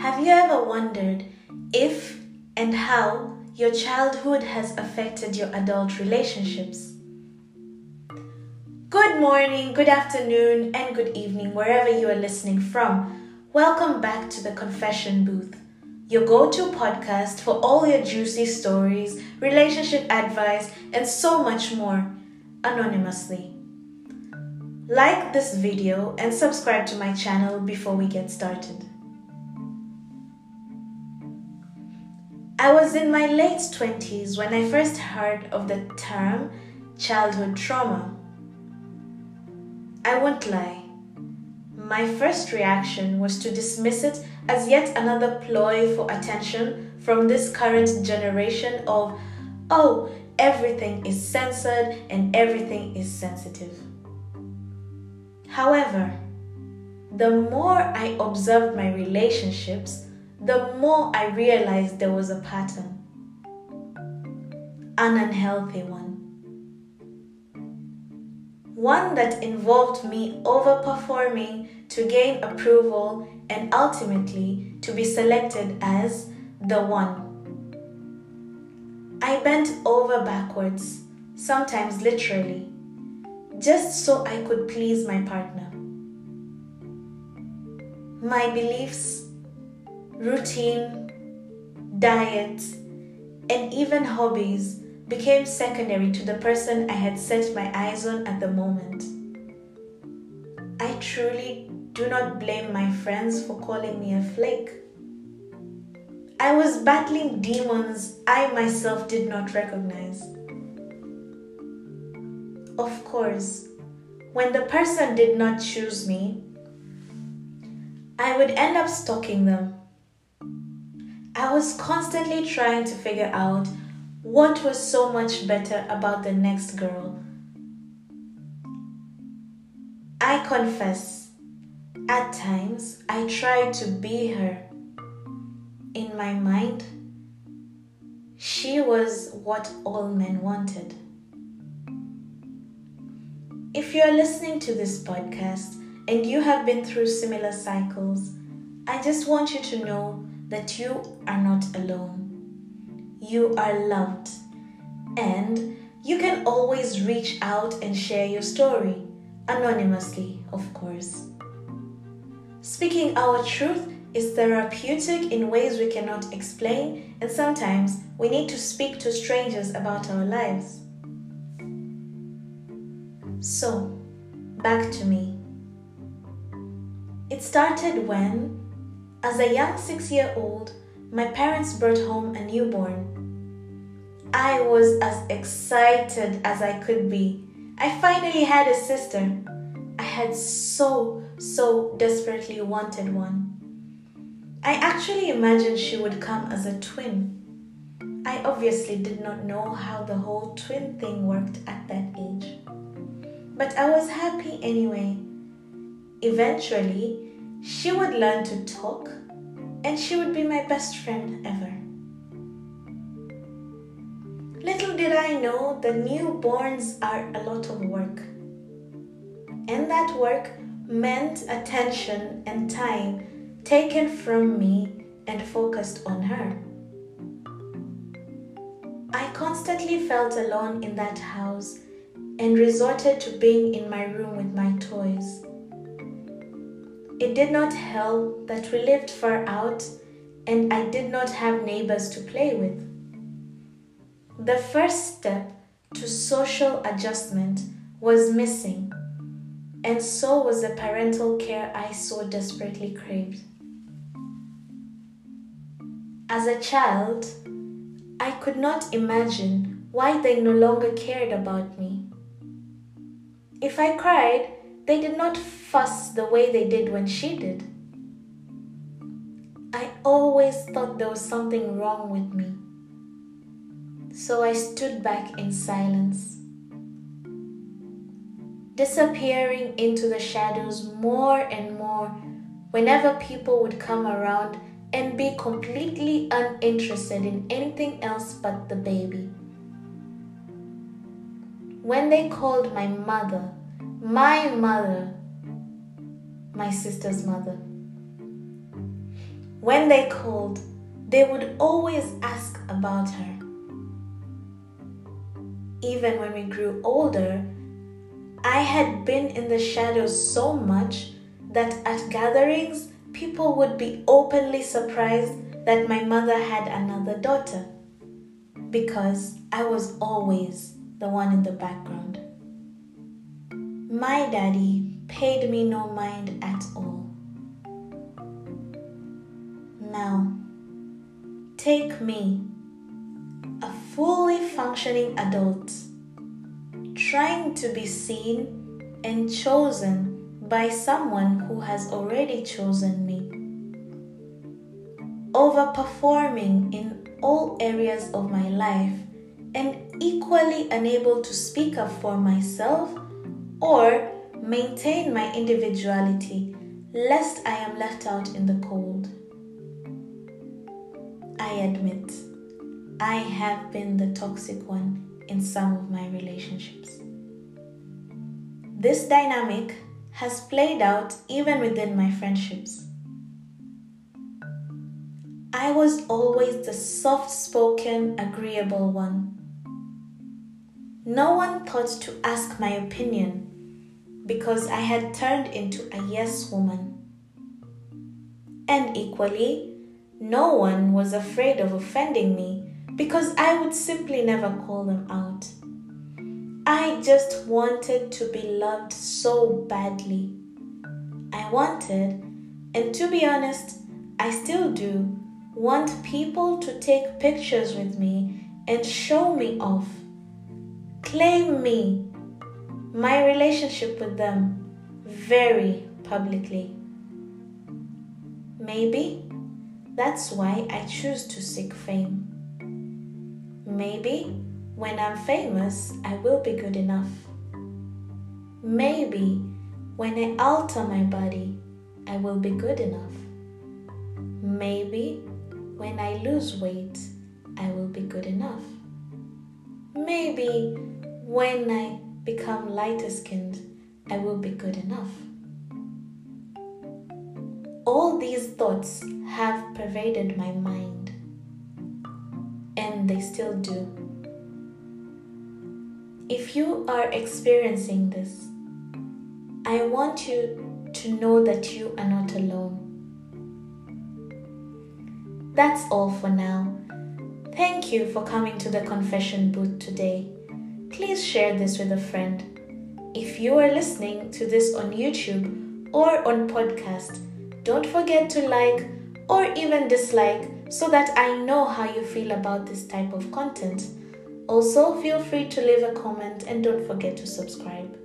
Have you ever wondered if and how your childhood has affected your adult relationships? Good morning, good afternoon, and good evening, wherever you are listening from. Welcome back to the Confession Booth, your go to podcast for all your juicy stories, relationship advice, and so much more, anonymously. Like this video and subscribe to my channel before we get started. I was in my late 20s when I first heard of the term childhood trauma. I won't lie. My first reaction was to dismiss it as yet another ploy for attention from this current generation of, oh, everything is censored and everything is sensitive. However, the more I observed my relationships, the more I realized there was a pattern. An unhealthy one. One that involved me overperforming to gain approval and ultimately to be selected as the one. I bent over backwards, sometimes literally, just so I could please my partner. My beliefs, routine, diet, and even hobbies became secondary to the person I had set my eyes on at the moment. I truly do not blame my friends for calling me a flake. I was battling demons I myself did not recognize. Of course, when the person did not choose me, I would end up stalking them. I was constantly trying to figure out what was so much better about the next girl. I confess, at times I tried to be her. In my mind, she was what all men wanted. If you are listening to this podcast and you have been through similar cycles, I just want you to know that you are not alone. You are loved. And you can always reach out and share your story, anonymously, of course. Speaking our truth is therapeutic in ways we cannot explain, and sometimes we need to speak to strangers about our lives. So, back to me. It started when, as a young six year old, my parents brought home a newborn. I was as excited as I could be. I finally had a sister. I had so, so desperately wanted one. I actually imagined she would come as a twin. I obviously did not know how the whole twin thing worked at that age. But I was happy anyway. Eventually, she would learn to talk and she would be my best friend ever. Little did I know the newborns are a lot of work. And that work meant attention and time taken from me and focused on her. I constantly felt alone in that house and resorted to being in my room with my toys. It did not help that we lived far out and I did not have neighbors to play with. The first step to social adjustment was missing, and so was the parental care I so desperately craved. As a child, I could not imagine why they no longer cared about me. If I cried, they did not fuss the way they did when she did. I always thought there was something wrong with me. So I stood back in silence, disappearing into the shadows more and more whenever people would come around and be completely uninterested in anything else but the baby. When they called my mother, my mother, my sister's mother, when they called, they would always ask about her. Even when we grew older, I had been in the shadows so much that at gatherings, people would be openly surprised that my mother had another daughter because I was always the one in the background. My daddy paid me no mind at all. Now, take me, a fully functioning adult, trying to be seen and chosen by someone who has already chosen me. Overperforming in all areas of my life and equally unable to speak up for myself or maintain my individuality lest I am left out in the cold. I admit, I have been the toxic one in some of my relationships. This dynamic has played out even within my friendships. I was always the soft spoken, agreeable one. No one thought to ask my opinion because I had turned into a yes woman. And equally, no one was afraid of offending me because I would simply never call them out. I just wanted to be loved so badly. I wanted, and to be honest, I still do, want people to take pictures with me and show me off. Claim me my relationship with them very publicly. Maybe that's why I choose to seek fame. Maybe when I'm famous, I will be good enough. Maybe when I alter my body, I will be good enough. Maybe when I lose weight, I will be good enough. Maybe when I become lighter skinned, I will be good enough. All these thoughts have pervaded my mind, and they still do. If you are experiencing this, I want you to know that you are not alone. That's all for now. Thank you for coming to the confession booth today please share this with a friend. If you are listening to this on YouTube or on podcast, don't forget to like or even dislike so that I know how you feel about this type of content. Also, feel free to leave a comment and don't forget to subscribe.